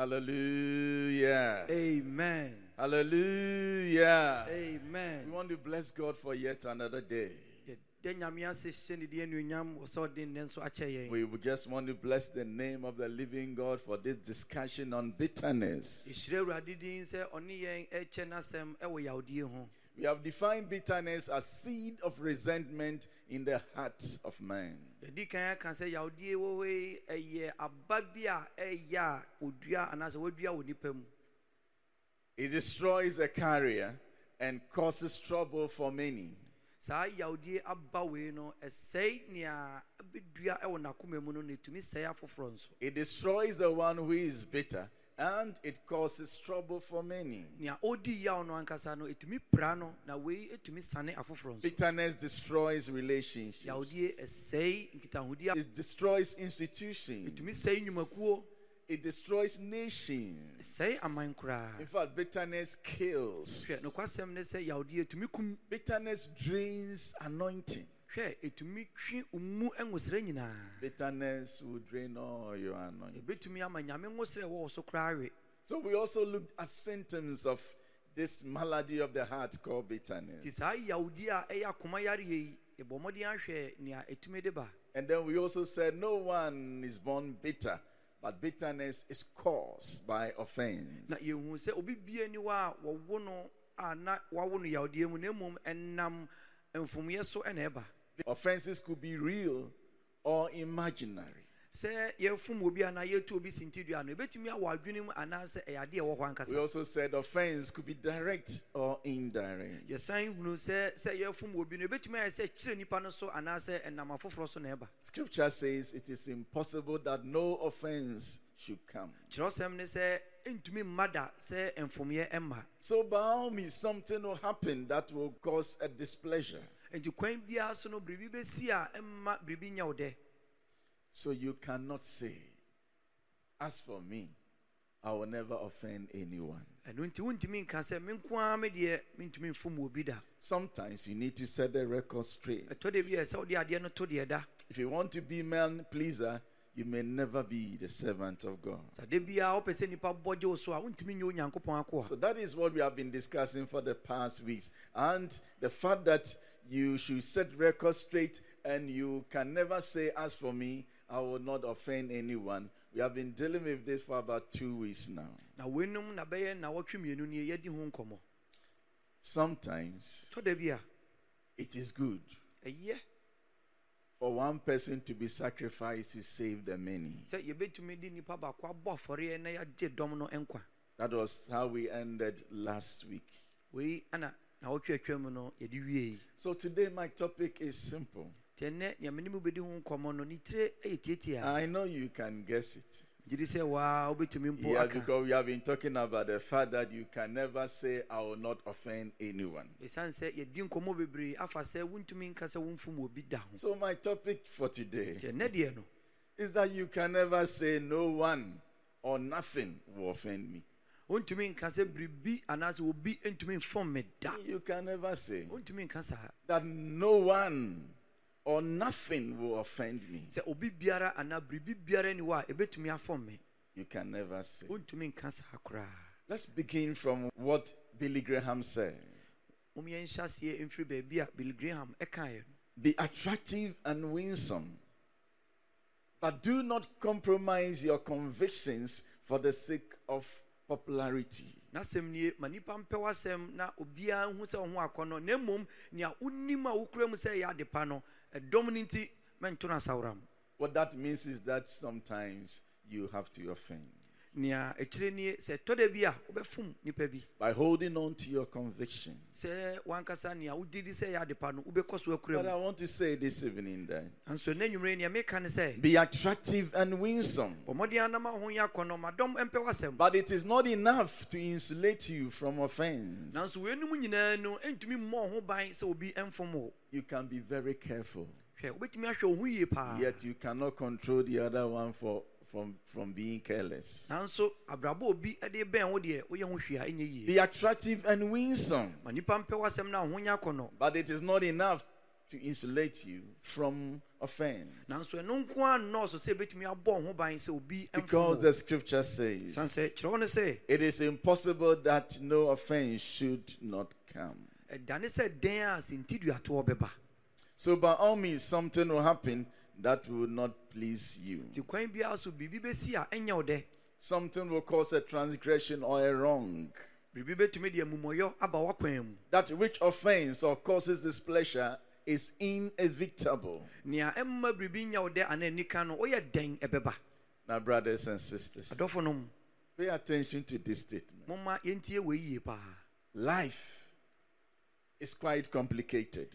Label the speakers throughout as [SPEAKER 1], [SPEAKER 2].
[SPEAKER 1] Hallelujah.
[SPEAKER 2] Amen.
[SPEAKER 1] Hallelujah.
[SPEAKER 2] Amen.
[SPEAKER 1] We want to bless God for yet another day.
[SPEAKER 2] Yɛda Nyame ase hyɛ ne deɛ anuonyam wɔ sɛ ɔde nnɛ nso akyɛ yɛn.
[SPEAKER 1] We just want to bless the name of the living God for this discussion on bitterness.
[SPEAKER 2] Yɛhyira Awurade din sɛ ɔne yɛn ɛkyɛ n'asɛm ɛwɔ yawdie ho.
[SPEAKER 1] We have defined bitterness as seed of resentment in the hearts of men.
[SPEAKER 2] Yɛdi kan aka sɛ yawdie wɔ hɔ yi ɛyɛ aba bi a ɛyɛ a odua anaasɛ wadua wɔ nipa mu.
[SPEAKER 1] It destroys a career and causes trouble for many.
[SPEAKER 2] Saa yawdie aba no ɛsɛe nea abɛdua ɛwɔ n'akoma mu no na etumi sɛe afoforɔ nso.
[SPEAKER 1] It destroys the one who is bitter and it causes trouble for many.
[SPEAKER 2] Nea odi yaw no ankasa no etumi na wei etumi sane afoforɔ nso.
[SPEAKER 1] Bitterness destroys relationships.
[SPEAKER 2] Yawdie ɛsɛe nkitahodie a
[SPEAKER 1] It destroys institutions.
[SPEAKER 2] etumi sɛe nnwumakuo.
[SPEAKER 1] It destroys nations.
[SPEAKER 2] sɛe aman koraa
[SPEAKER 1] In fact, bitterness kills.
[SPEAKER 2] hwɛ nokwasɛm ne sɛ yawdeɛ etumi kum
[SPEAKER 1] Bitterness drains anointing.
[SPEAKER 2] Hwɛ etumi twe mu ngosrɛ nyinaa
[SPEAKER 1] Bitterness will drain all oh, your anointing.
[SPEAKER 2] ebetumi ama nyame ngosrɛ ɛwɔ so koraa we
[SPEAKER 1] So we also looked at symptoms of this malady of the heart called bitterness.
[SPEAKER 2] saa yawdeɛ a ɛyɛ akoma yareɛ yi yɛbɔ mmɔden ahwɛ nea etumi de ba
[SPEAKER 1] And then we also said no one is born bitter, but bitterness is caused by offense.
[SPEAKER 2] na yɛhu sɛ obi bie ni hɔ wɔwo no a na wawo no yawdeɛ mu na mmom ɛnam mfomyɛ so ɛna ɛba
[SPEAKER 1] Offenses could be real or imaginary.
[SPEAKER 2] sɛ yɛfom obi anaa yɛtu obi sintidua no ebetumi awɔ adwene mu anaasɛ ɛyɛ adeɛ ɛwɔ hɔ
[SPEAKER 1] We also said offense could be direct or indirect.
[SPEAKER 2] yɛsan hunu sɛ sɛ yɛfom obi no ebetumi ayɛ sɛ kyerɛ nipa no so anaasɛ ɛnam afoforɔ so na ɛba
[SPEAKER 1] Scripture says it is impossible that no offense should come.
[SPEAKER 2] kyerɛwsɛm ne sɛ ntumi mma da sɛ mfomyɛ ɛmma
[SPEAKER 1] So by all means, something will happen that will cause a displeasure.
[SPEAKER 2] Nti kwan biara so no biribi bɛsi a ɛmma biribi nyɛ wo dɛ
[SPEAKER 1] So you cannot say, as for me, I will never offend anyone.
[SPEAKER 2] ɛno nti wontumi nka sɛ me nko ara me deɛ mentumi mfom wɔ bi da
[SPEAKER 1] Sometimes you need to set the record straight.
[SPEAKER 2] ɛtɔ da bi ɛ sɛ wode adeɛ no to deɛ da
[SPEAKER 1] If you want to be man pleaser, you may never be the servant of God.
[SPEAKER 2] sɛ da biara wopɛ sɛ nnipa bɔgye wo so a wontumi nyɛ onyankopɔn akoa
[SPEAKER 1] So that is what we have been discussing for the past weeks. And the fact that you should set record straight and you can never say, as for me, I will not offend anyone. We have been dealing with this for about two weeks now.
[SPEAKER 2] na weinom na bɛyɛ na wɔtwe mmienu nie yɛdi ho nkɔmmɔ
[SPEAKER 1] Sometimes
[SPEAKER 2] tɔ da bi a
[SPEAKER 1] it is good for one person to be sacrificed to save the many.
[SPEAKER 2] sɛ yɛbɛtumi de nnipa baako abɔ afɔreɛ na yɛagye dɔm no nkwa
[SPEAKER 1] That was how we ended last week.
[SPEAKER 2] Wei ana na wɔtwe atwa mu no yɛde wie
[SPEAKER 1] So today my topic is simple.
[SPEAKER 2] nti ɛnɛ nea mene mu bɛdi ho nkɔmmɔ no ne tire ɛyɛ tietie a
[SPEAKER 1] I know you can guess it.
[SPEAKER 2] gyedi sɛ waa wobɛtumi mpo
[SPEAKER 1] Yeah, because we have been talking about the fact that you can never say, I will not offend anyone.
[SPEAKER 2] ɛsiane sɛ yɛdi nkɔmmɔ bebree afa sɛ wontumi nka sɛ womfom wɔ bi da ho
[SPEAKER 1] So, my topic for today
[SPEAKER 2] nti ɛnɛ deɛ no
[SPEAKER 1] is that you can never say, No one or nothing will offend me.
[SPEAKER 2] Wontumi nka sɛ biribi anaasɛ obi ntumi mfom me da.
[SPEAKER 1] You can never say
[SPEAKER 2] wontumi nka saa
[SPEAKER 1] that no one or nothing will offend me.
[SPEAKER 2] sɛ obi biara anaa biribi biara ni hɔ a ɛbɛtumi afom me.
[SPEAKER 1] You can never say.
[SPEAKER 2] wontumi nka saa koraa.
[SPEAKER 1] Let's begin from what Billy Graham said.
[SPEAKER 2] Mom yɛnhyɛ aseɛ mfiri baabi a bill graham ɛkaeɛ no.
[SPEAKER 1] Be attractive and winsome, but do not compromise your convictions for the sake of popularity.
[SPEAKER 2] n'asɛm nie ma nipa na obiara sɛ wo ho akɔnnɔ na mmom nea wonim a wokura mu sɛ ɛyɛ ade pa no ɛdɔm no nti mɛnto no asawora mu
[SPEAKER 1] What that means is that sometimes you have to offend.
[SPEAKER 2] Nea ɛkyerɛ nie sɛ ɛtɔ bi a wobɛfom nipa bi
[SPEAKER 1] By holding on to your conviction.
[SPEAKER 2] sɛ wankasa nea wogye di sɛ ɛyɛ ade no wobɛkɔ so akura
[SPEAKER 1] But I want to say this evening that
[SPEAKER 2] nso na nnwumere nea meka ne sɛ
[SPEAKER 1] be attractive and winsome.
[SPEAKER 2] bɔ mmɔden ho yɛ akɔnnɔ ma dɔm mpɛ w'asɛm
[SPEAKER 1] But it is not enough to insulate you from offense.
[SPEAKER 2] nanso weinom nyinaa no ɛntumi mmɔ ho ban sɛ obi ɛmfom wo
[SPEAKER 1] You can be very careful.
[SPEAKER 2] hwɛ wobɛtumi ahwɛ wo ho yie paa
[SPEAKER 1] Yet you cannot control the other one for, from, from being careless.
[SPEAKER 2] nanso abrabɔ obi de bɛn wo deɛ woyɛ ho hwee a ɛnyɛ yie
[SPEAKER 1] Be attractive and winsome.
[SPEAKER 2] ma nipa mpɛ w'asɛm na wo ho nyɛ akɔnnɔ
[SPEAKER 1] But it is not enough to insulate you from offense.
[SPEAKER 2] nanso ɛno nko a nnɔɔso sɛ ɛbɛtumi abɔ ho ban sɛ obi
[SPEAKER 1] Because the scripture says
[SPEAKER 2] san sɛ kyerɛ no sɛ
[SPEAKER 1] it is impossible that no offense should not come.
[SPEAKER 2] ɛdane sɛ dɛn a sɛntiduatoɔ bɛba
[SPEAKER 1] So, by all means, something will happen that will not please you.
[SPEAKER 2] nti kwan biara so biribi bɛsi a ɛnyɛ wo
[SPEAKER 1] Something will cause a transgression or a wrong.
[SPEAKER 2] biribi bɛtumi de amumɔyɔ aba
[SPEAKER 1] That which offends or causes displeasure is inevitable.
[SPEAKER 2] nea ɛmma biribi nyɛ wo dɛ anaa nika no woyɛ dɛn
[SPEAKER 1] Now, brothers and sisters, pay attention to this statement.
[SPEAKER 2] momma yɛntie wɔ yie paa
[SPEAKER 1] Life is quite complicated.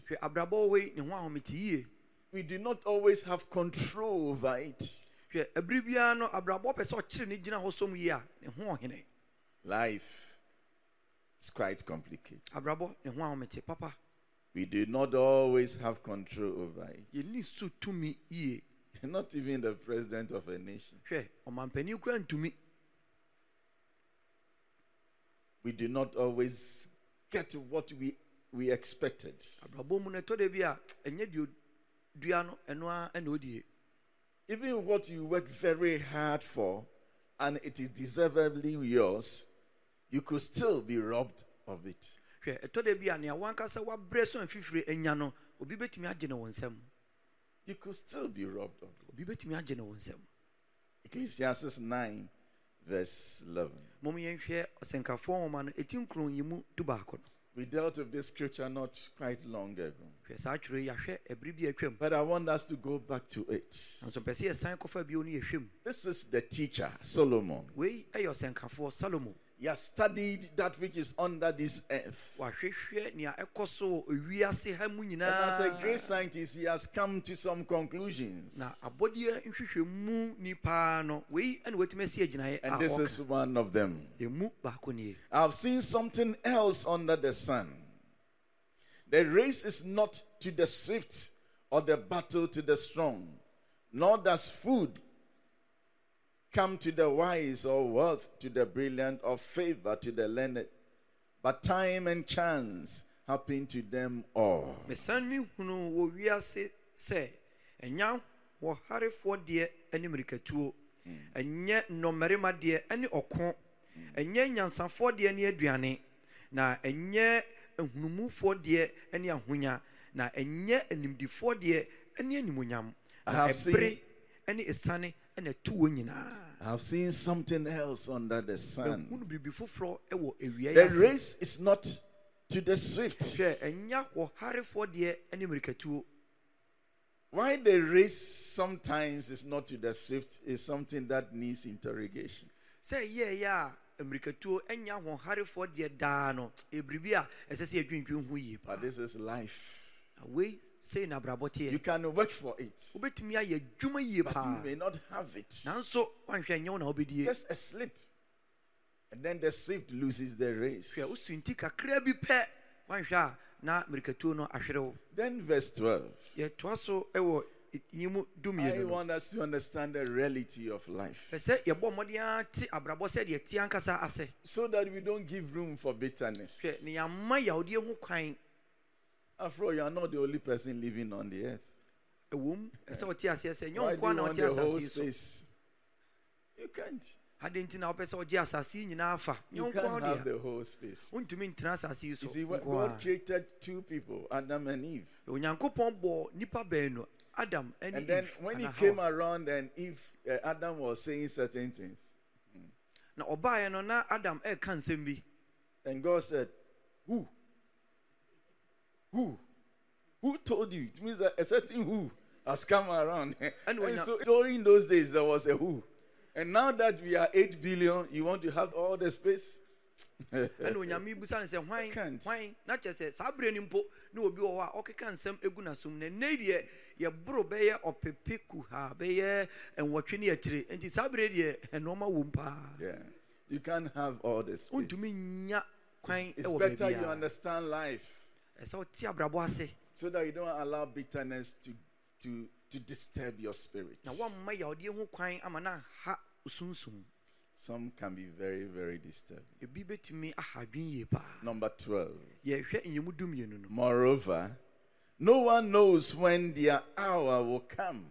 [SPEAKER 2] Hwɛ abrabɔ wei ne ho ahomete yie
[SPEAKER 1] We do not always have control over it.
[SPEAKER 2] hwɛ ɛbere biara no abrabɔ pɛ sɛ ɔkyere ne gyina hɔ som yie a ne ho ɔhene
[SPEAKER 1] Life is quite complicated.
[SPEAKER 2] abrabɔ ne ho ahomete papa
[SPEAKER 1] We do not always have control over it.
[SPEAKER 2] yɛnni so tumi yie
[SPEAKER 1] Not even the president of a nation.
[SPEAKER 2] hwɛ ɔmampanin kura ntumi
[SPEAKER 1] We do not always get what we, we expected.
[SPEAKER 2] Dua no ɛno a ɛna odie
[SPEAKER 1] Even what you work very hard for and it is deservedly yours, you could still be robbed of it.
[SPEAKER 2] hwɛ ɛtɔ da bi a nea wankasa wabrɛ so mfifire anya no obi bɛtumi agye ne wo nsɛm
[SPEAKER 1] You could still be robbed of it.
[SPEAKER 2] obi bɛtumi agye ne wo nsɛm
[SPEAKER 1] Ecclesiastes 9, verse 11.
[SPEAKER 2] mom yɛnhwɛ ɔsɛnkafoɔ nwoma no ɛti nkron yi mu du baako no
[SPEAKER 1] We dealt with this scripture not quite long ago.
[SPEAKER 2] hwɛ saa twerɛ yi ahwɛ ɛbere bi
[SPEAKER 1] But I want us to go back to it.
[SPEAKER 2] nanso mpɛ sɛ yɛsan kɔfa bio no yɛhwɛm
[SPEAKER 1] This is the teacher, Solomon.
[SPEAKER 2] Wei ɛyɛ ɔsɛnkafoɔ salomo
[SPEAKER 1] He has studied that which is under this earth.
[SPEAKER 2] wahwehwɛ nea ɛkɔ so wɔ ewiase ha mu
[SPEAKER 1] And as a great scientist, he has come to some conclusions.
[SPEAKER 2] na abɔdeɛ nhwehwɛmu ni paa no wei ɛna watumi asi agyinaeɛ a
[SPEAKER 1] And this is one of them.
[SPEAKER 2] ɛmu baako nie
[SPEAKER 1] I've seen something else under the sun. The race is not to the swift or the battle to the strong, nor does food come to the wise or wealth to the brilliant or favor to the learned, but time and chance happen to them all.
[SPEAKER 2] mesan ne hunu wɔ wiase sɛ ɛnya wɔharefoɔ deɛ ne mmirikatuo ɛnyɛ nnɔmmarima deɛ ne ɔko ɛnyɛ nyansafoɔ deɛ ne aduane. Na ɛnyɛ ahunumufoɔ deɛ ne ahonya na ɛnyɛ animdifoɔ deɛ ne animonyam.
[SPEAKER 1] I
[SPEAKER 2] na
[SPEAKER 1] have seen-
[SPEAKER 2] ɛbere ne ɛsane na ɛto wɔ nyinaa
[SPEAKER 1] I've seen something else under the sun.
[SPEAKER 2] mahunu biribi foforɔ wɔ awia yi
[SPEAKER 1] The race is not to the swift.
[SPEAKER 2] hwɛ ɛnya wɔharefoɔ deɛ ne mmirikatuo
[SPEAKER 1] Why the race sometimes is not to the swift is something that needs interrogation.
[SPEAKER 2] Say, yeah, yeah. mmirikatuo anya ahoɔharefoɔ deɛ daa no ɛbiribi a ɛsɛ sɛ yɛdwendwen ho yie paa
[SPEAKER 1] But this is life.
[SPEAKER 2] Na
[SPEAKER 1] You can work for it,
[SPEAKER 2] ayɛ adwuma yie
[SPEAKER 1] but you may not have it.
[SPEAKER 2] woanhwɛ nyɛ wo na wobɛdie
[SPEAKER 1] Just a slip. And then the swift loses the race.
[SPEAKER 2] kakra bi pɛ woanhwɛ a na mmirikatuo no ahwere wo
[SPEAKER 1] Then verse 12.
[SPEAKER 2] yɛtoa so wɔ
[SPEAKER 1] I want us to understand the reality of life
[SPEAKER 2] pɛ sɛ yɛbɔ mmɔden ara te abrabɔ sɛdeɛ te ankasa ase
[SPEAKER 1] so that we don't give room for bitterness.
[SPEAKER 2] hwɛ ne yɛama yawdeɛ ho kwan
[SPEAKER 1] After all, you are not the only person living on the earth.
[SPEAKER 2] ɛwom ɛsɛ wɔte aseɛ sɛ nyɛ
[SPEAKER 1] Why do
[SPEAKER 2] a
[SPEAKER 1] you
[SPEAKER 2] na
[SPEAKER 1] want the whole
[SPEAKER 2] asase so
[SPEAKER 1] space? You can't.
[SPEAKER 2] ade nti na wopɛ sɛ wogye asase nyinaa afa nyɛ
[SPEAKER 1] You
[SPEAKER 2] wo nko a
[SPEAKER 1] can't have the whole space.
[SPEAKER 2] wontumi ntena asase so
[SPEAKER 1] You see, when God created two people, Adam and Eve.
[SPEAKER 2] onyankopɔn bɔɔ nnipa baanu adam ne
[SPEAKER 1] And then when he came around and Eve, uh, Adam was saying certain things.
[SPEAKER 2] na ɔbaeɛ no na adam ɛreka nsɛm bi
[SPEAKER 1] And God said, Who? Who? Who told you? It means that a certain who has come around. And,
[SPEAKER 2] when you-
[SPEAKER 1] so during those days, there was a who. And now that we are 8 billion, you want to have all the space?
[SPEAKER 2] ɛna onyame busa no sɛ hwan hwan na kyerɛ sɛ saa berɛ no mpo na obi wɔ hɔ a ɔkeka nsɛm egu n'asom na nnɛ deɛ yɛboro bɛyɛ ɔpepe kuhaa bɛyɛ nwɔtwe ne akyire nti saa berɛ deɛ ɛnɔɔma wɔ m paa
[SPEAKER 1] yeah. You can't have all the space.
[SPEAKER 2] wontumi nya kwan
[SPEAKER 1] It's
[SPEAKER 2] wɔ
[SPEAKER 1] better you
[SPEAKER 2] baabiaa
[SPEAKER 1] understand life
[SPEAKER 2] ɛsɛ wote abrabɔ ase
[SPEAKER 1] so that you don't allow bitterness to, to, to disturb your spirit.
[SPEAKER 2] na woamma yawdeɛ ho kwan ama no aha wo sunsum
[SPEAKER 1] Some can be very, very disturbing.
[SPEAKER 2] ebi bɛtumi aha adwen yie paa
[SPEAKER 1] Number 12.
[SPEAKER 2] yɛhwɛ nyɛmu dumienu no
[SPEAKER 1] Moreover, No one knows when their hour will come.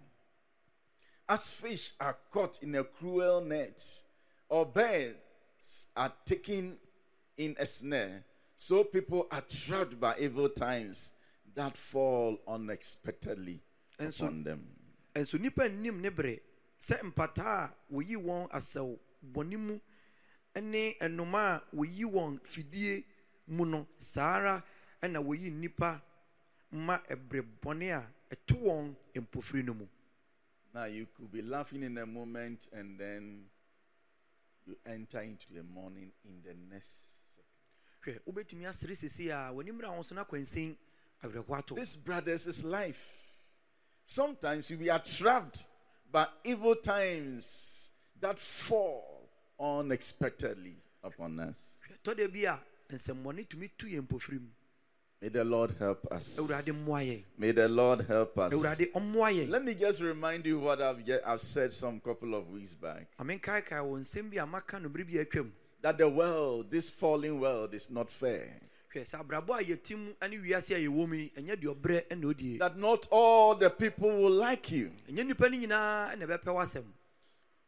[SPEAKER 1] As fish are caught in a cruel net, or birds are taken in a snare, so people are trapped by evil times that fall unexpectedly
[SPEAKER 2] And so-
[SPEAKER 1] upon them.
[SPEAKER 2] nso nipa nnim ne bere sɛ mpataa a woyi wɔn asɛw bɔne mu ne ɛnoma a woyi wɔn fidie mu no saa ara woyi nipa ma ɛbrɛ bɔne a ɛto wɔn mpofiri no mu
[SPEAKER 1] Now you could be laughing in a moment and then you enter into the morning in the next.
[SPEAKER 2] Hwɛ wobɛtumi asere sesi a w'anim ra wo so na kwansin awerɛho ato
[SPEAKER 1] This, brothers, is life. Sometimes we are trapped by evil times that fall unexpectedly upon us.
[SPEAKER 2] tɔda bi a nsɛmmɔne tumi tu yɛn mpofiri mu
[SPEAKER 1] May the Lord help us.
[SPEAKER 2] awurade mmoa yɛn
[SPEAKER 1] May the Lord help us.
[SPEAKER 2] awurade ɔmmoa yɛn
[SPEAKER 1] Let me just remind you what I've, I've said some couple of weeks back.
[SPEAKER 2] amenkaekae wɔ nsɛm bi a maka no bere bi a atwam
[SPEAKER 1] That the world, this fallen world, is not fair.
[SPEAKER 2] hwɛ sɛ abrabɔ a yɛti mu ne wiase a yɛwɔ mu yi ɛnyɛ deɛ ɔbrɛ ɛna ɔdie
[SPEAKER 1] That not all the people will like you.
[SPEAKER 2] ɛnyɛ nnipa no nyinaa ɛna ɛbɛpɛ w'asɛm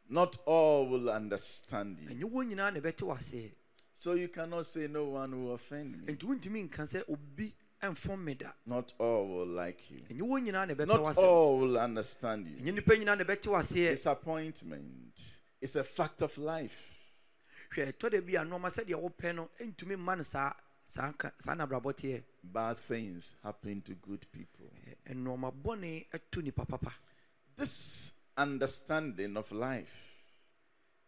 [SPEAKER 1] Not all will understand you.
[SPEAKER 2] ɛnyɛ wɔn nyinaa na ɛbɛte w'aseɛ
[SPEAKER 1] So you cannot say no one will offend me.
[SPEAKER 2] enti wontumi nka sɛ obi ɛmfom me da
[SPEAKER 1] Not all will like you.
[SPEAKER 2] ɛnyɛ wɔn nyinaa na ɛbɛpɛ
[SPEAKER 1] Not all will understand you.
[SPEAKER 2] ɛnyɛ nnipa nyinaa na ɛbɛte w'aseɛ
[SPEAKER 1] Disappointment is a fact of life.
[SPEAKER 2] Hwɛ ɛtɔ da bi a nɔɔma sɛdeɛ wopɛ no ɛntumi mma no saa saa nka- saa na teɛ
[SPEAKER 1] Bad things happen to good people.
[SPEAKER 2] Ɛnɔɔma bɔne ɛto nipa papa
[SPEAKER 1] This understanding of life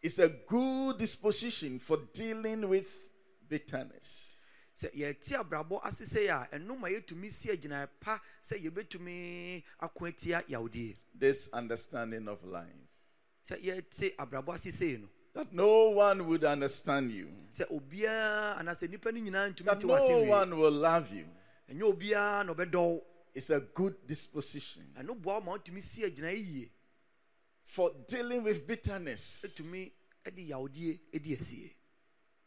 [SPEAKER 1] is a good disposition for dealing with bitterness.
[SPEAKER 2] sɛ yɛte abrabɔ ase sɛ a ɛno ma yɛtumi si agyinaeɛ pa sɛ yɛbɛtumi ako atia yawdie
[SPEAKER 1] This understanding of life.
[SPEAKER 2] sɛ yɛte abrabɔ ase sei no
[SPEAKER 1] That no one would understand you.
[SPEAKER 2] sɛ obiara anaasɛ nipa no nyinaa ntumi
[SPEAKER 1] That no one will love you.
[SPEAKER 2] ɛnyɛ obiara na ɔbɛdɔw.
[SPEAKER 1] It's a good disposition.
[SPEAKER 2] Ɛno boa wo ma wotumi si agyinaeɛ yie
[SPEAKER 1] for dealing with bitterness.
[SPEAKER 2] ɛtumi de yawdie di asie.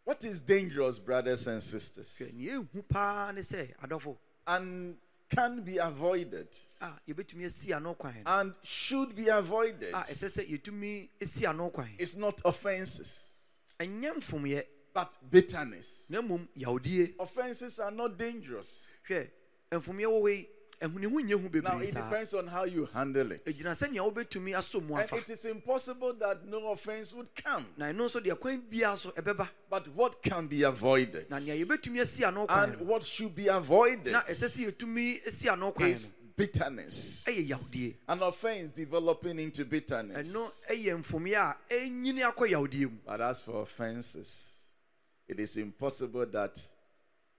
[SPEAKER 1] What is dangerous, brothers and sisters,
[SPEAKER 2] hwɛ neɛ ɛhu paa ne sɛ adɔfo.
[SPEAKER 1] And can be avoided ah,
[SPEAKER 2] a yɛbɛtumi asi ano kwan no
[SPEAKER 1] and should be avoided ah,
[SPEAKER 2] a ɛsɛ sɛ yɛtumi si ano kwan
[SPEAKER 1] is not offenses,
[SPEAKER 2] ɛnyɛ mfomyɛ
[SPEAKER 1] but bitterness.
[SPEAKER 2] na mmom yawdie
[SPEAKER 1] Offenses are not dangerous.
[SPEAKER 2] Hwɛ mfomyɛ wɔ hɔ yi ɛho ne ho nyɛ hu
[SPEAKER 1] Now, it depends on how you handle it.
[SPEAKER 2] ɛgyina sɛnea wobɛtumi asɔ mu
[SPEAKER 1] And it is impossible that no offense would come.
[SPEAKER 2] na ɛno nso deɛ kwan biara so ɛbɛba
[SPEAKER 1] But what can be avoided
[SPEAKER 2] na nea yɛbɛtumi asi ano kwan
[SPEAKER 1] and what should be avoided
[SPEAKER 2] na ɛsɛ sɛ yɛtumi asi ano kwan no
[SPEAKER 1] is bitterness. An offense developing into bitterness.
[SPEAKER 2] ɛno ɛyɛ mfomyɛ a ɛnyini akɔ yawdie mu
[SPEAKER 1] But as for offenses, it is impossible that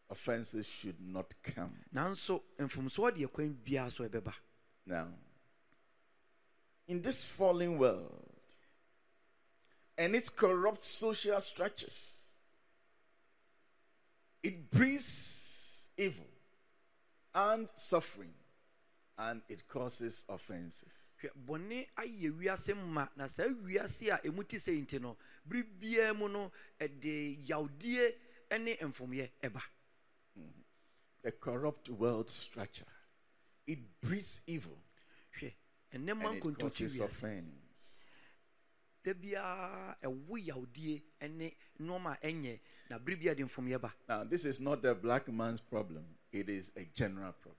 [SPEAKER 1] offenses should not come.
[SPEAKER 2] nanso mfomsoɔ deɛ kwan biara so ɛbɛba
[SPEAKER 1] Now, in this fallen world and its corrupt social structures, it breeds evil and suffering and it causes offenses.
[SPEAKER 2] hwɛ bɔne ayɛ wiase ma na saa wiase a ɛmu te sɛ nti no bere biara mu no ɛde yawdie ne mfomyɛ ɛba
[SPEAKER 1] The corrupt world structure, it breeds evil. And it causes offense.
[SPEAKER 2] da biara ɛwo yawdie ne nneɛma a ɛnyɛ na bere biara de mfomyɛ ba
[SPEAKER 1] Now, this is not a black man's problem, it is a general problem.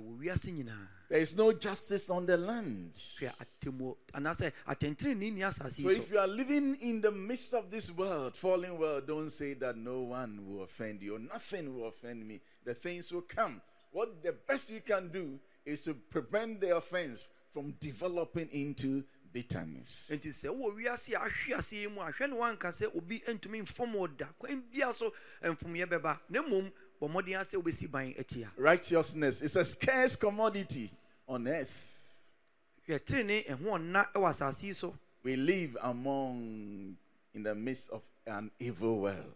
[SPEAKER 2] Wei ɛnyɛ nipa bibini asɛm o ɛwɔ wiase nyinaa
[SPEAKER 1] There is no justice on the land.
[SPEAKER 2] hwɛ atemmuo anaasɛ atɛntenenee ni asase
[SPEAKER 1] So if you are living in the midst of this world, fallen world, don't say that no one will offend you or nothing will offend me. The things will come. What the best you can do is to prevent the offense from developing into bitterness.
[SPEAKER 2] nti sɛ wowɔ wiase ahwe ase yi mu a hwɛ ne wanka sɛ obi ntumi mfom wo da kwan bia so mfomyɛ bɛba na mmom bɔ mmɔden a sɛ wobɛsi ban atia
[SPEAKER 1] Righteousness is a scarce commodity on earth.
[SPEAKER 2] hwɛ terene ɛho ɔnna wɔ asase yi so
[SPEAKER 1] We live among in the midst of an evil world.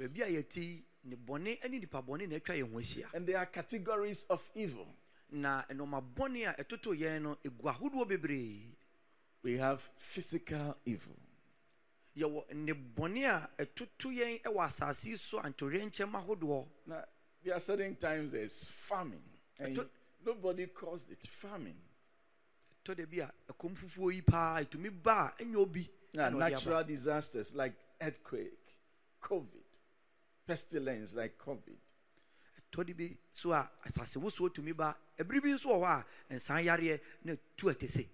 [SPEAKER 2] baabi a yɛte yi ne bɔne ne nipa bɔne na atwa yɛn ho ahyia
[SPEAKER 1] And there are categories of evil.
[SPEAKER 2] na ɛnɔma bɔne a ɛtoto yɛn no ɛgu ahodoɔ bebree
[SPEAKER 1] We have physical evil.
[SPEAKER 2] Yɛwɔ ne bɔne a ɛtoto yɛn wɔ asase yi so antoreɛ nkyɛm ahodoɔ
[SPEAKER 1] There are certain times there's famine, and nobody caused it. Famine.
[SPEAKER 2] tɔ da bi a ɛkɔm fufuo yi paa ɛtumi ba a ɛnyɛ obi
[SPEAKER 1] Yeah,
[SPEAKER 2] ɛna ɔde aba.
[SPEAKER 1] natural disasters like earthquake, COVID, pestilence like COVID.
[SPEAKER 2] tɔ de bi so a asase wosoɔ tumi ba ɛbiri bi nso wɔ hɔ a nsan yareɛ na tu ɛtɛse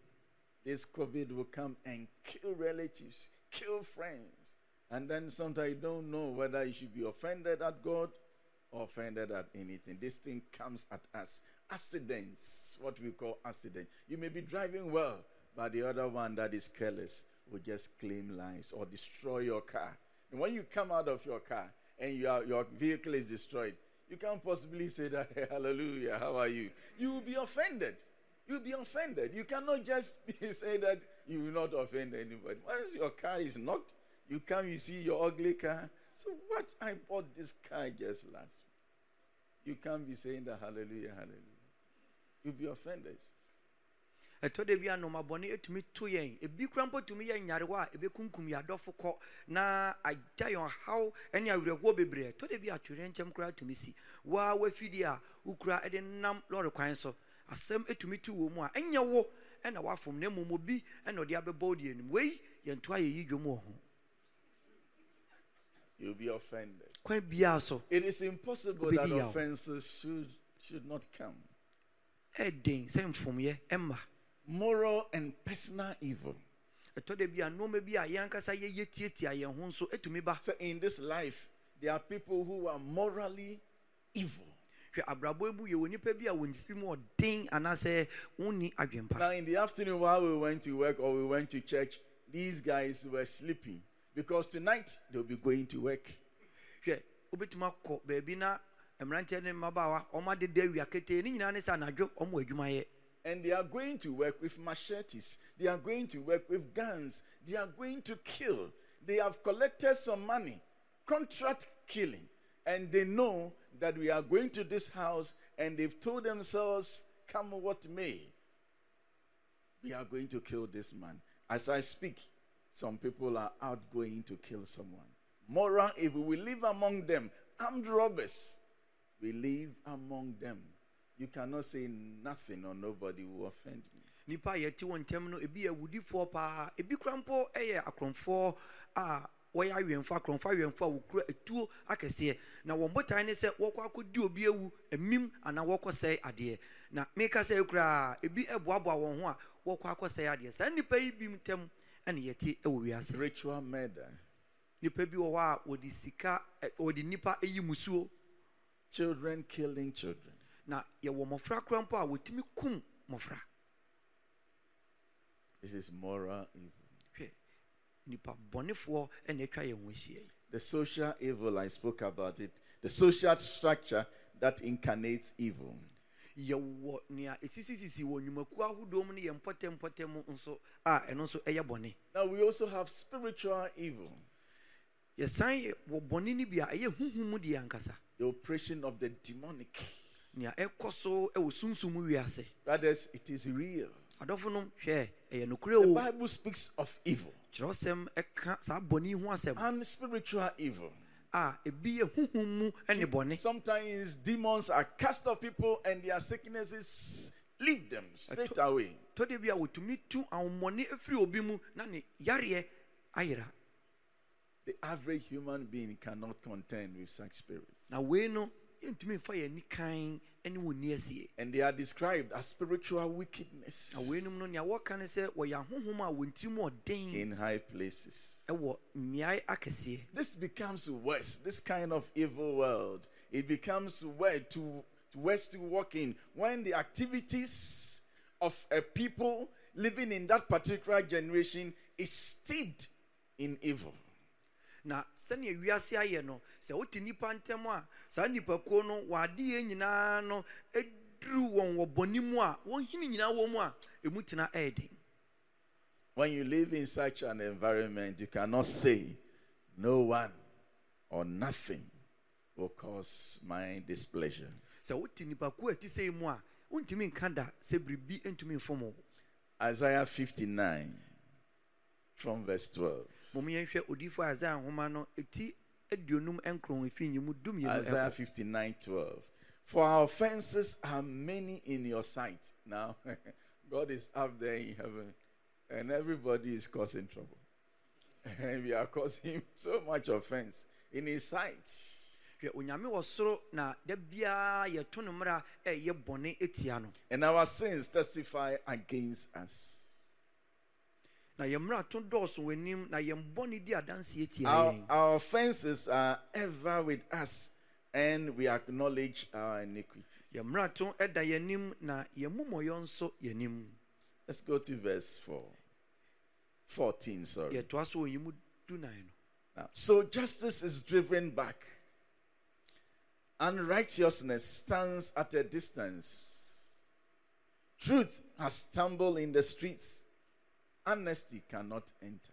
[SPEAKER 1] This COVID will come and kill relatives, kill friends. And then sometimes you don't know whether you should be offended at God or offended at anything. This thing comes at us. Accidents, what we call accident. You may be driving well, but the other one that is careless will just claim lives or destroy your car. And when you come out of your car and your, your vehicle is destroyed, you can't possibly say that, "Hey, hallelujah, how are you? You will be offended. You'll be offended. You cannot just say that you will not offend anybody. Once your car is knocked, you come, you see your ugly car. So what? I bought this car just last week. You can't be saying that hallelujah, hallelujah. You'll be offended.
[SPEAKER 2] ɛtɔ da bi a nomabɔne ɛtumi to yɛn ebi kora mpo tumi yɛ nyarewa a ɛbɛkunkum yɛ adɔfo kɔ na agya yɛn ɔhaw ne awerɛhoɔ bebree da bi a atwerɛ nkyɛm koraa tumi si waa wafidie a wokura ɛde nam lɔre kwan so asɛm ɛtumi to wɔ mu a ɛnyɛ wo ɛna wafom na mmom obi ɛna ɔde abɛbɔ wo anim wei yɛnto ayɛ yi dwom wɔ ho
[SPEAKER 1] You'll be offended.
[SPEAKER 2] kwan biara so
[SPEAKER 1] It is impossible that offenses should, should not come.
[SPEAKER 2] ɛden sɛ mfomyɛ ɛmma
[SPEAKER 1] Moral and personal evil.
[SPEAKER 2] ɛtɔ da bi a nnoɔma bi a yɛn ankasa yɛyɛ tietia yɛn ho nso ɛtumi ba
[SPEAKER 1] So in this life, there are people who are morally evil.
[SPEAKER 2] Hwɛ abrabɔ mu yɛwɔ nnipa bi a wɔn fi mu ɔden anaasɛ wonni adwempa
[SPEAKER 1] Now, in the afternoon, while we went to work or we went to church, these guys were sleeping because tonight they'll be going to work.
[SPEAKER 2] hwɛ wobɛtumi akɔ baabi na mmeranteɛ ne mmabaawa ɔma deda awia ketee ne nyinaa ne sɛ anadwo ɔmo adwuma yɛ
[SPEAKER 1] And they are going to work with machetes. They are going to work with guns. They are going to kill. They have collected some money, contract killing. And they know that we are going to this house and they've told themselves, come what may, we are going to kill this man. As I speak, some people are out going to kill someone. Moral, if we live among them, armed robbers, we live among them. You cannot say nothing or nobody will offend me.
[SPEAKER 2] nnipa a yɛte wɔn ntam no ebi yɛ awudifoɔ ebi kora mpo yɛ akorɔmfoɔ a wɔyɛ awɛmfo akorɔmfo awɛmfo a wɔkura etuo akɛseɛ na wɔn botae ne sɛ wɔkɔ akɔdi obi awu emim anaa wɔkɔ sɛe adeɛ na meka sɛ koraa ebi boaboa wɔn ho a wɔkɔ akɔsɛe adeɛ saa nnipa yi bi ntam ɛna yɛte wɔ wiase
[SPEAKER 1] Ritual murder,
[SPEAKER 2] nnipa bi wɔ hɔ a wɔde sika wɔde nnipa yi musuo.
[SPEAKER 1] Children killing children.
[SPEAKER 2] na yɛwɔ mmɔfra kora mpo a wɔtumi kum mmɔfra
[SPEAKER 1] This is moral evil. The social evil, I spoke about it. The social structure that incarnates evil. Now, we also have spiritual evil,
[SPEAKER 2] yɛsan yɛ wɔ bɔne no bi a ɛyɛ huhu mu deɛ ankasa
[SPEAKER 1] the oppression of the demonic.
[SPEAKER 2] nea ɛkɔ so ɛwɔ sunsum wiase
[SPEAKER 1] Brothers, it is real.
[SPEAKER 2] adɔfo no hwɛ ɛyɛ nokorɛ
[SPEAKER 1] The Bible speaks of evil
[SPEAKER 2] kyerɛwsɛm ɛka saa bɔne yi ho asɛm
[SPEAKER 1] and spiritual evil.
[SPEAKER 2] a ebi yɛ huhu mu ɛne bɔne
[SPEAKER 1] Sometimes demons are cast off people and their sicknesses leave them straight away.
[SPEAKER 2] tɔde bi a wɔtumi tu ahommɔne ɛfiri obi mu na ne yareɛ ayera
[SPEAKER 1] The average human being cannot contend with such spirits.
[SPEAKER 2] na wei no yɛntumi mfa yɛn ani kan ne wɔn
[SPEAKER 1] And they are described as spiritual wickedness
[SPEAKER 2] na weinom no nea wɔka ne sɛ wɔyɛ ahohom a wɔn tirim ɔden
[SPEAKER 1] in high places.
[SPEAKER 2] ɛwɔ mmeae akɛseɛ
[SPEAKER 1] This becomes worse. This kind of evil world. It becomes worse to, worse to walk in when the activities of a people living in that particular generation is steeped in evil.
[SPEAKER 2] Na sɛnea wiase ayɛ no sɛ wote nnipa ntam a saa nnipakuo no wɔadeɛ nyinaa no aduru wɔn wɔ bɔne mu a wɔnhene nyinaa wɔ mu a ɛmu tena ɛyɛ den
[SPEAKER 1] When you live in such an environment, you cannot say, No one or nothing will cause my displeasure.
[SPEAKER 2] sɛ wote nnipakuo ɛte sɛ mu a wontumi nka da sɛ biribi ntumi mfom wo
[SPEAKER 1] Isaiah 59 from verse 12.
[SPEAKER 2] Mom yɛnhwɛ odiyifoɔ isaia nhoma no ɛti aduonum nkron efi nyimu dumienu
[SPEAKER 1] Isaiah
[SPEAKER 2] ɛkɔ
[SPEAKER 1] 59 12. For our offenses are many in your sight. Now, God is up there in heaven, and everybody is causing trouble. And we are causing him so much offense in his sight.
[SPEAKER 2] hwɛ onyame wɔ soro na da biara yɛto no mmara a ɛyɛ bɔne etia no
[SPEAKER 1] And our sins testify against us. Our, our offenses are ever with us, and we acknowledge our iniquities.
[SPEAKER 2] yɛn mmara to ɛda yɛn anim na yɛn mumɔyɔ nso yɛn
[SPEAKER 1] Let's go to verse 4. 14, sorry.
[SPEAKER 2] so wɔ nyimu dunan no
[SPEAKER 1] Now, so justice is driven back, and righteousness stands at a distance. Truth has stumbled in the streets, honesty cannot enter.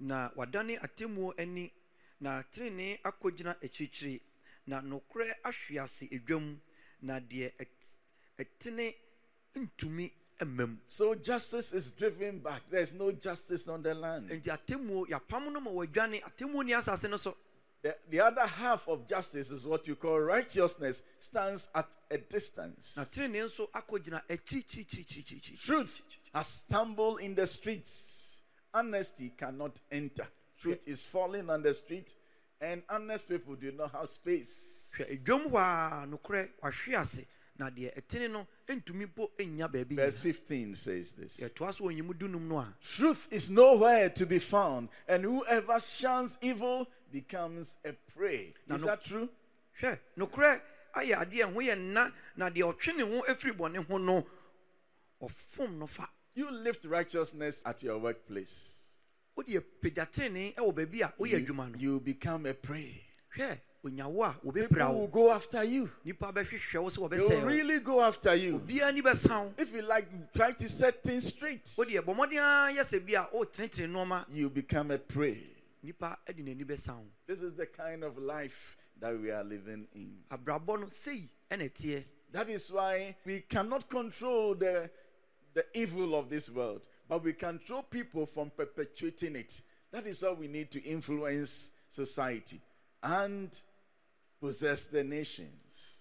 [SPEAKER 2] na wadane atemmuo ani na tenenee akɔgyina akyirikyiri na nokorɛ ahwe ase edwam na deɛ ɛt- ɛtene ntumi mmam
[SPEAKER 1] So justice is driven back. There's no justice on the land.
[SPEAKER 2] nti atemmuo yɛapam no ma wɔadwane atemmuo ni asase no so
[SPEAKER 1] The, the other half of justice is what you call righteousness, stands at a distance. Truth has stumbled in the streets. Honesty cannot enter. Truth is falling on the street, and honest people do not have space.
[SPEAKER 2] hwɛ edwam hɔ a nokorɛ wahwe ase na deɛ ɛtene no ntumi mpo nnya baabi
[SPEAKER 1] Verse 15 says this
[SPEAKER 2] yɛtoa so wɔ nyimu dunum no a
[SPEAKER 1] Truth is nowhere to be found, and whoever shuns evil becomes a prey. Is
[SPEAKER 2] no-
[SPEAKER 1] that true?
[SPEAKER 2] hwɛ nokorɛ ayɛ adeɛ a ho yɛ nna na deɛ ɔtwe ne ho afiri bɔne ho no ɔfom no fa
[SPEAKER 1] You lift righteousness at your workplace.
[SPEAKER 2] wode pagya tenenee wɔ baabi a woyɛ adwuma no
[SPEAKER 1] You become a prey.
[SPEAKER 2] hwɛ onyawo a wɔbɛpira
[SPEAKER 1] People will
[SPEAKER 2] wo
[SPEAKER 1] go after you.
[SPEAKER 2] nnipa bɛhwehwɛ wo sɛ
[SPEAKER 1] They will really go after you.
[SPEAKER 2] obiara ni bɛsa wo
[SPEAKER 1] If you like, try to set things straight.
[SPEAKER 2] wodeɛ bɔ mmɔden ara yɛ sɛ bi a wotenetene nneɔma
[SPEAKER 1] You become a prey.
[SPEAKER 2] Nnipa de n'ani bɛsa wo
[SPEAKER 1] This is the kind of life that we are living in.
[SPEAKER 2] abrabɔ no sei ɛna
[SPEAKER 1] That is why we cannot control the, the evil of this world, but we control people from perpetuating it. That is why we need to influence society and possess the nations.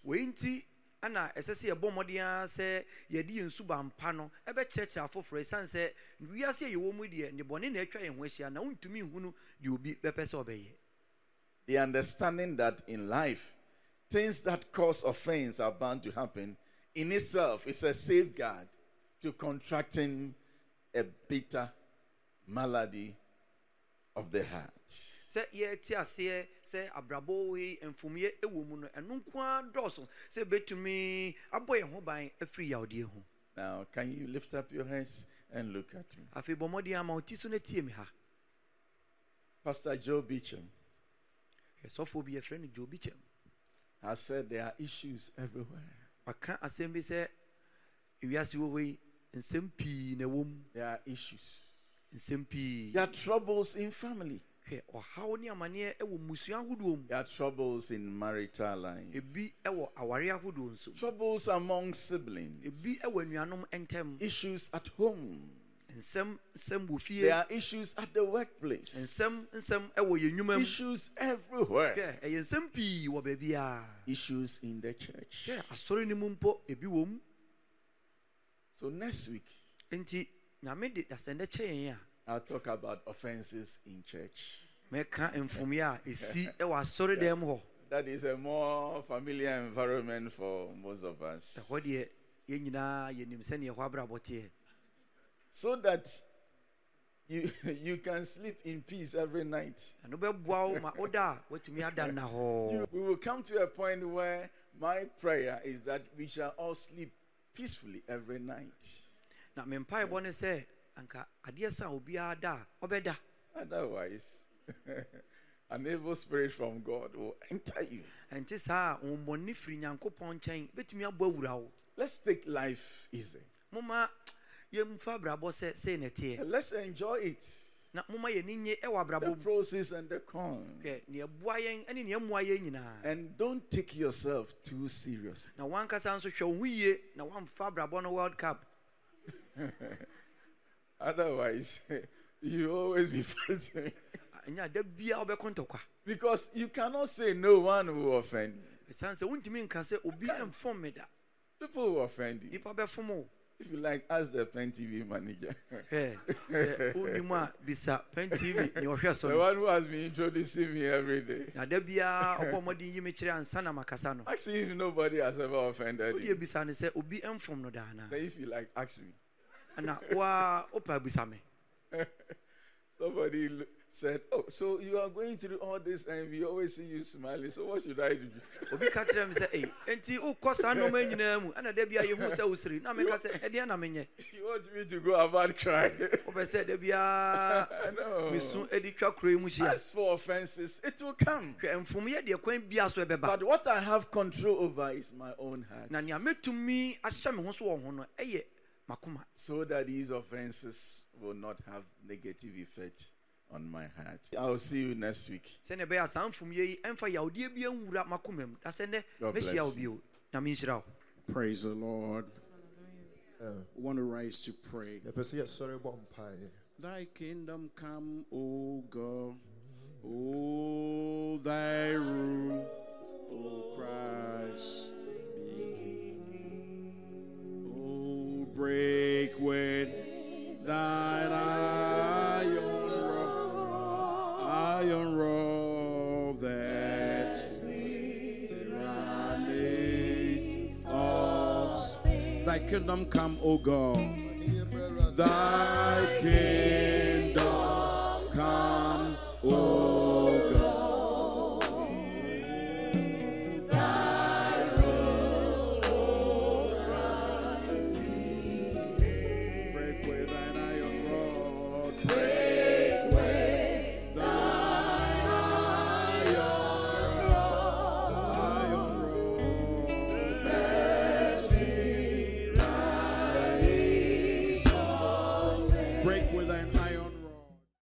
[SPEAKER 2] Ɛna ɛsɛ sɛ yɛbɔ mmɔden ara sɛ yɛde yɛn suba mpa no ɛbɛkyerɛkyerɛ afoforɔ ɛsiane sɛ wiase a yɛwɔ mu deɛ nnebɔne na atwa yɛn ho ahyia na wontumi nhunu deɛ obi bɛpɛ sɛ ɔbɛyɛ
[SPEAKER 1] The understanding that in life, things that cause offense are bound to happen in itself is a safeguard to contracting a bitter malady of the heart.
[SPEAKER 2] Sɛ yɛte aseɛ sɛ abrabɔ yi mfomyɛ ɛwɔ mu no ɛno nko ara dɔɔso sɛ ɛbɛtumi abɔ yɛn ho ban afiri yawdeɛ ho
[SPEAKER 1] Now, can you lift up your hands and look at me?
[SPEAKER 2] afei bɔ mmɔden ama wo ti so no tie me ha
[SPEAKER 1] Pastor Joe Beecham
[SPEAKER 2] ɛsɔfoɔ bi yɛfrɛ no obi kyɛm
[SPEAKER 1] has said there are issues everywhere.
[SPEAKER 2] waka asɛm bi sɛ ewiase wɔ hɔ yi nsɛm pii na ɛwɔ mu
[SPEAKER 1] There are issues.
[SPEAKER 2] nsɛm pii
[SPEAKER 1] There are troubles in family.
[SPEAKER 2] Hwɛ ɔhaw ne amanneɛ ɛwɔ mmusua ahodoɔ mu
[SPEAKER 1] There are troubles in marital life.
[SPEAKER 2] ebi ɛwɔ aware ahodoɔ nso.
[SPEAKER 1] Troubles among siblings.
[SPEAKER 2] ebi ɛwɔ anuanom ntɛm
[SPEAKER 1] Issues at home.
[SPEAKER 2] nsɛm nsɛm wɔ fie
[SPEAKER 1] There are issues at the workplace.
[SPEAKER 2] nsɛm nsɛm ɛwɔ yɛn nnwuma mu
[SPEAKER 1] Issues everywhere.
[SPEAKER 2] hwɛ ɛyɛ nsɛm pii wɔ baabi a
[SPEAKER 1] Issues in the church.
[SPEAKER 2] hwɛ asɔre no mu mpo ebi wɔ mu
[SPEAKER 1] So next week,
[SPEAKER 2] nti nyame de asɛndɛ kyɛ yɛn a
[SPEAKER 1] I'll talk about offenses in church.
[SPEAKER 2] mɛka mfomyɛ a ɛsi ɛwɔ asɔre dɛm hɔ
[SPEAKER 1] That is a more familiar environment for most of us.
[SPEAKER 2] ɛhɔ deɛ yɛn nyinaa yɛnim sɛneɛ ɛhɔ abrabɔ teɛ
[SPEAKER 1] So that you, you can sleep in peace every night.
[SPEAKER 2] ɛno bɛboa wo ma woda a woatumi ada
[SPEAKER 1] You- we will come to a point where my prayer is that we shall all sleep peacefully every night.
[SPEAKER 2] na me mpaebɔ ne sɛ anka adeɛ sa obiara da a ɔbɛda
[SPEAKER 1] Otherwise, an evil spirit from God will enter you.
[SPEAKER 2] ɛnte saa honhommɔne firi nyankopɔn nkyɛn bɛtumi abɔ awura wo
[SPEAKER 1] Let's take life easy.
[SPEAKER 2] moma yɛmfa abrabɔ sɛ sei na ɛteɛ
[SPEAKER 1] let's enjoy it.
[SPEAKER 2] na moma yɛni nye ɛwɔ
[SPEAKER 1] The
[SPEAKER 2] abrabɔ mu
[SPEAKER 1] pros and the cons.
[SPEAKER 2] hwɛ nea ɛboa yɛn ne nea ɛmmoa yɛn nyinaa
[SPEAKER 1] And don't take yourself too seriously.
[SPEAKER 2] na wankasa nso hwɛ ho yie na woamfa abrabɔ no world cup
[SPEAKER 1] Otherwise, you always be fighting.
[SPEAKER 2] ɛnyɛ da biara
[SPEAKER 1] Because you cannot say no one will offend. you.
[SPEAKER 2] ɛsiane sɛ wontumi nka sɛ obi ɛmfom me da
[SPEAKER 1] People will offend you. If you like, ask the PENT TV manager.
[SPEAKER 2] Ɛ, sɛ wonim bisa pen tv ne
[SPEAKER 1] the one who has been introducing me every day.
[SPEAKER 2] na da biara ɔbɔ mmɔden yi me kyerɛ ansa na makasa no
[SPEAKER 1] Ask if nobody has ever offended you.
[SPEAKER 2] bisa no sɛ obi ɛmfom no daa naa
[SPEAKER 1] Then if you like, ask me.
[SPEAKER 2] Ɛna woa wopɛ abisa me
[SPEAKER 1] Somebody said, Oh, so you are going through all this and we always see you smiling. So what should I do?
[SPEAKER 2] obi ka kyerɛ me sɛ ei enti wokɔ saa nnɔma nyinaa mu ɛna da biara yɛhu sɛ wo siri na meka sɛ ɛdeɛ na menyɛ
[SPEAKER 1] You want me to go about crying?
[SPEAKER 2] wopɛ sɛ da biara
[SPEAKER 1] no.
[SPEAKER 2] mesu adi twa kuro yi mu
[SPEAKER 1] As for offenses, it will come.
[SPEAKER 2] hwɛ mfomyɛ deɛ kwan bia so ɛbɛba
[SPEAKER 1] But what I have control over is my own heart.
[SPEAKER 2] na nea mɛtumi ahyɛ me ho so wɔ ho no ɛyɛ makoma
[SPEAKER 1] so that these offenses will not have negative effect on my heart. I'll see you next week.
[SPEAKER 2] sɛnea ɛbɛyɛ a saa mfomyɛ yi bi nwura makoma mu da sɛ nnɛ
[SPEAKER 1] God bless you.
[SPEAKER 2] nyame nhyira wo
[SPEAKER 3] Praise the Lord. Uh, we want to rise to pray.
[SPEAKER 4] yɛpɛ sɛ yɛsɔre bɔ mpaeɛ
[SPEAKER 3] Thy kingdom come, O God. O thy rule, O Christ, kingdom come, O God. Thy kingdom